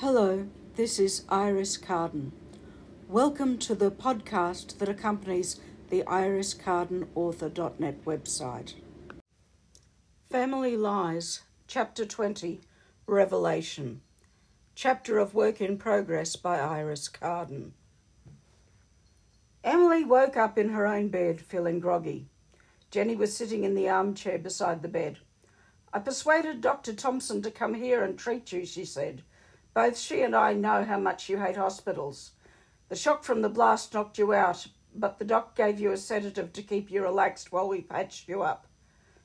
Hello, this is Iris Carden. Welcome to the podcast that accompanies the iriscardenauthor.net website. Family Lies, Chapter 20 Revelation. Chapter of Work in Progress by Iris Carden. Emily woke up in her own bed, feeling groggy. Jenny was sitting in the armchair beside the bed. I persuaded Dr. Thompson to come here and treat you, she said. Both she and I know how much you hate hospitals. The shock from the blast knocked you out, but the doc gave you a sedative to keep you relaxed while we patched you up.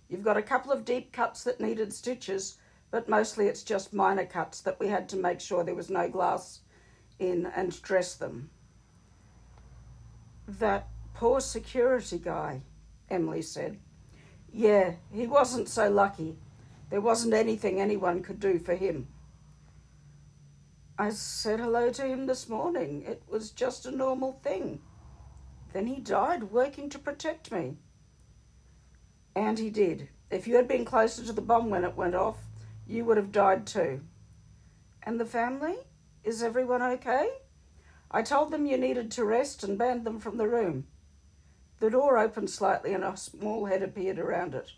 You've got a couple of deep cuts that needed stitches, but mostly it's just minor cuts that we had to make sure there was no glass in and dress them. That poor security guy, Emily said. Yeah, he wasn't so lucky. There wasn't anything anyone could do for him. I said hello to him this morning. It was just a normal thing. Then he died working to protect me. And he did. If you had been closer to the bomb when it went off, you would have died too. And the family? Is everyone okay? I told them you needed to rest and banned them from the room. The door opened slightly and a small head appeared around it.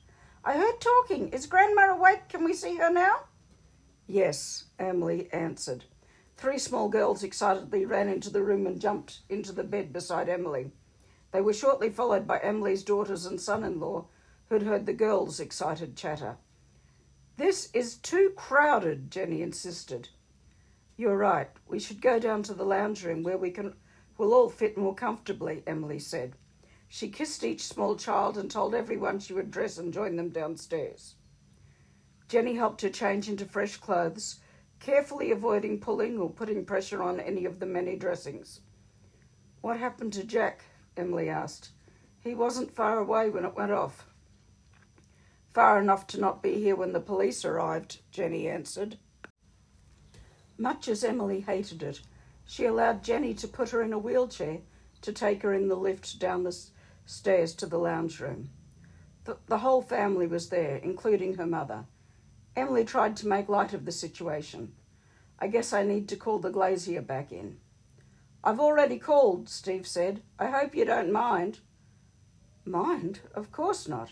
I heard talking. Is Grandma awake? Can we see her now? Yes, Emily answered. Three small girls excitedly ran into the room and jumped into the bed beside Emily. They were shortly followed by Emily's daughters and son in law, who'd heard the girls' excited chatter. This is too crowded, Jenny insisted. You're right. We should go down to the lounge room where we can we'll all fit more comfortably, Emily said. She kissed each small child and told everyone she would dress and join them downstairs. Jenny helped her change into fresh clothes, carefully avoiding pulling or putting pressure on any of the many dressings. What happened to Jack? Emily asked. He wasn't far away when it went off. Far enough to not be here when the police arrived, Jenny answered. Much as Emily hated it, she allowed Jenny to put her in a wheelchair to take her in the lift down the stairs to the lounge room. The, the whole family was there, including her mother. Emily tried to make light of the situation. I guess I need to call the glazier back in. I've already called, Steve said. I hope you don't mind. Mind? Of course not.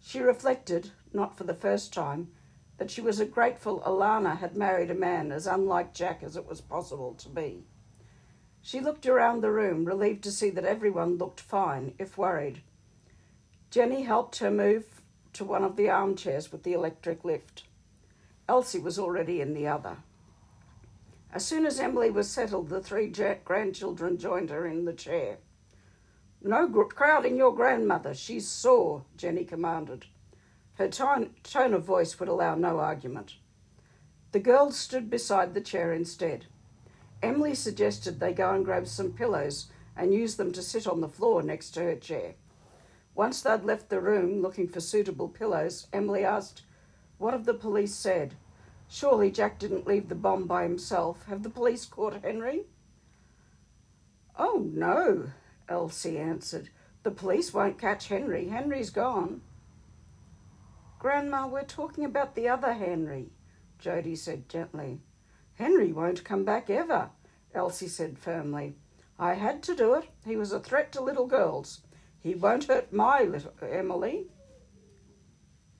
She reflected, not for the first time, that she was grateful Alana had married a man as unlike Jack as it was possible to be. She looked around the room, relieved to see that everyone looked fine, if worried. Jenny helped her move to one of the armchairs with the electric lift. Elsie was already in the other. As soon as Emily was settled, the three grandchildren joined her in the chair. No crowding your grandmother. She's sore, Jenny commanded. Her tone, tone of voice would allow no argument. The girls stood beside the chair instead. Emily suggested they go and grab some pillows and use them to sit on the floor next to her chair. Once they'd left the room looking for suitable pillows, Emily asked, What have the police said? Surely Jack didn't leave the bomb by himself. Have the police caught Henry? Oh, no, Elsie answered. The police won't catch Henry. Henry's gone. Grandma, we're talking about the other Henry, Jody said gently. Henry won't come back ever, Elsie said firmly. I had to do it. He was a threat to little girls. He won't hurt my little Emily.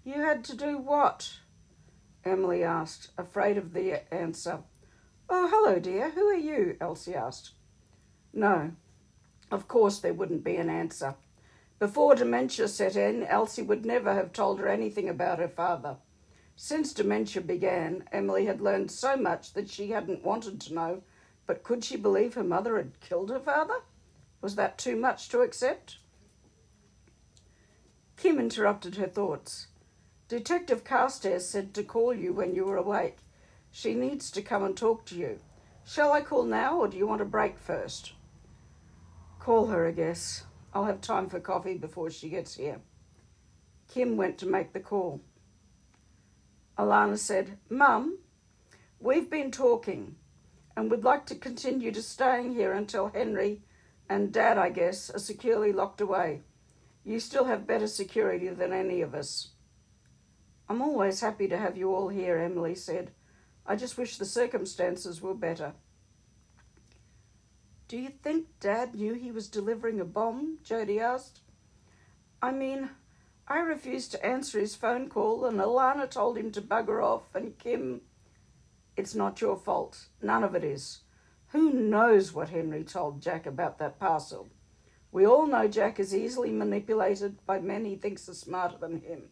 You had to do what? Emily asked, afraid of the answer. Oh, hello, dear. Who are you? Elsie asked. No, of course there wouldn't be an answer. Before dementia set in, Elsie would never have told her anything about her father. Since dementia began, Emily had learned so much that she hadn't wanted to know, but could she believe her mother had killed her father? Was that too much to accept? Kim interrupted her thoughts. Detective Carstairs said to call you when you were awake. She needs to come and talk to you. Shall I call now, or do you want a break first? Call her, I guess. I'll have time for coffee before she gets here. Kim went to make the call. Alana said, Mum, we've been talking and would like to continue to staying here until Henry and Dad, I guess, are securely locked away. You still have better security than any of us. I'm always happy to have you all here, Emily said. I just wish the circumstances were better. Do you think Dad knew he was delivering a bomb? Jody asked. I mean, I refused to answer his phone call, and Alana told him to bugger off, and Kim. It's not your fault. None of it is. Who knows what Henry told Jack about that parcel? We all know Jack is easily manipulated by men he thinks are smarter than him.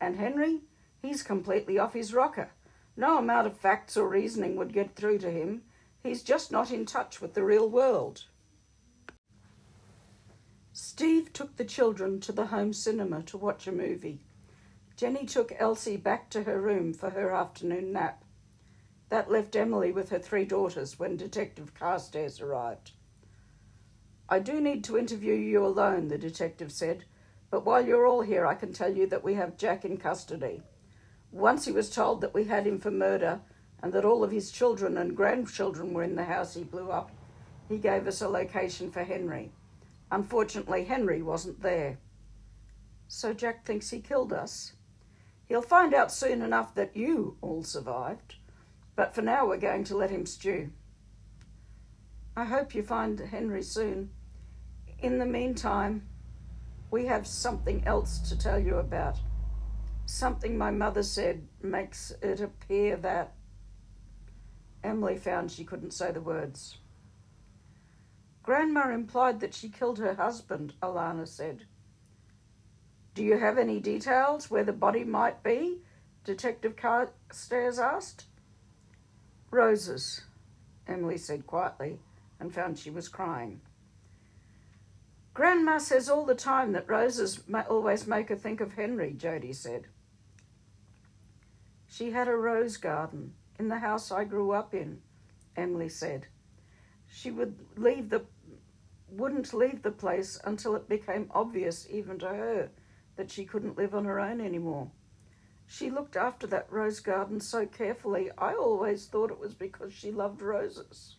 And Henry, he's completely off his rocker. No amount of facts or reasoning would get through to him. He's just not in touch with the real world. Steve took the children to the home cinema to watch a movie. Jenny took Elsie back to her room for her afternoon nap. That left Emily with her three daughters when Detective Carstairs arrived. I do need to interview you alone, the detective said, but while you're all here, I can tell you that we have Jack in custody. Once he was told that we had him for murder and that all of his children and grandchildren were in the house he blew up, he gave us a location for Henry. Unfortunately, Henry wasn't there. So Jack thinks he killed us. He'll find out soon enough that you all survived. But for now, we're going to let him stew. I hope you find Henry soon. In the meantime, we have something else to tell you about. Something my mother said makes it appear that. Emily found she couldn't say the words. Grandma implied that she killed her husband, Alana said. Do you have any details where the body might be? Detective Carstairs asked. Roses, Emily said quietly, and found she was crying. Grandma says all the time that roses may always make her think of Henry, Jody said. She had a rose garden in the house I grew up in, Emily said. She would leave the wouldn't leave the place until it became obvious even to her that she couldn't live on her own anymore. She looked after that rose garden so carefully, I always thought it was because she loved roses.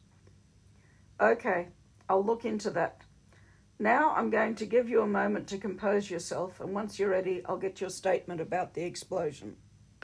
Okay, I'll look into that. Now I'm going to give you a moment to compose yourself, and once you're ready, I'll get your statement about the explosion.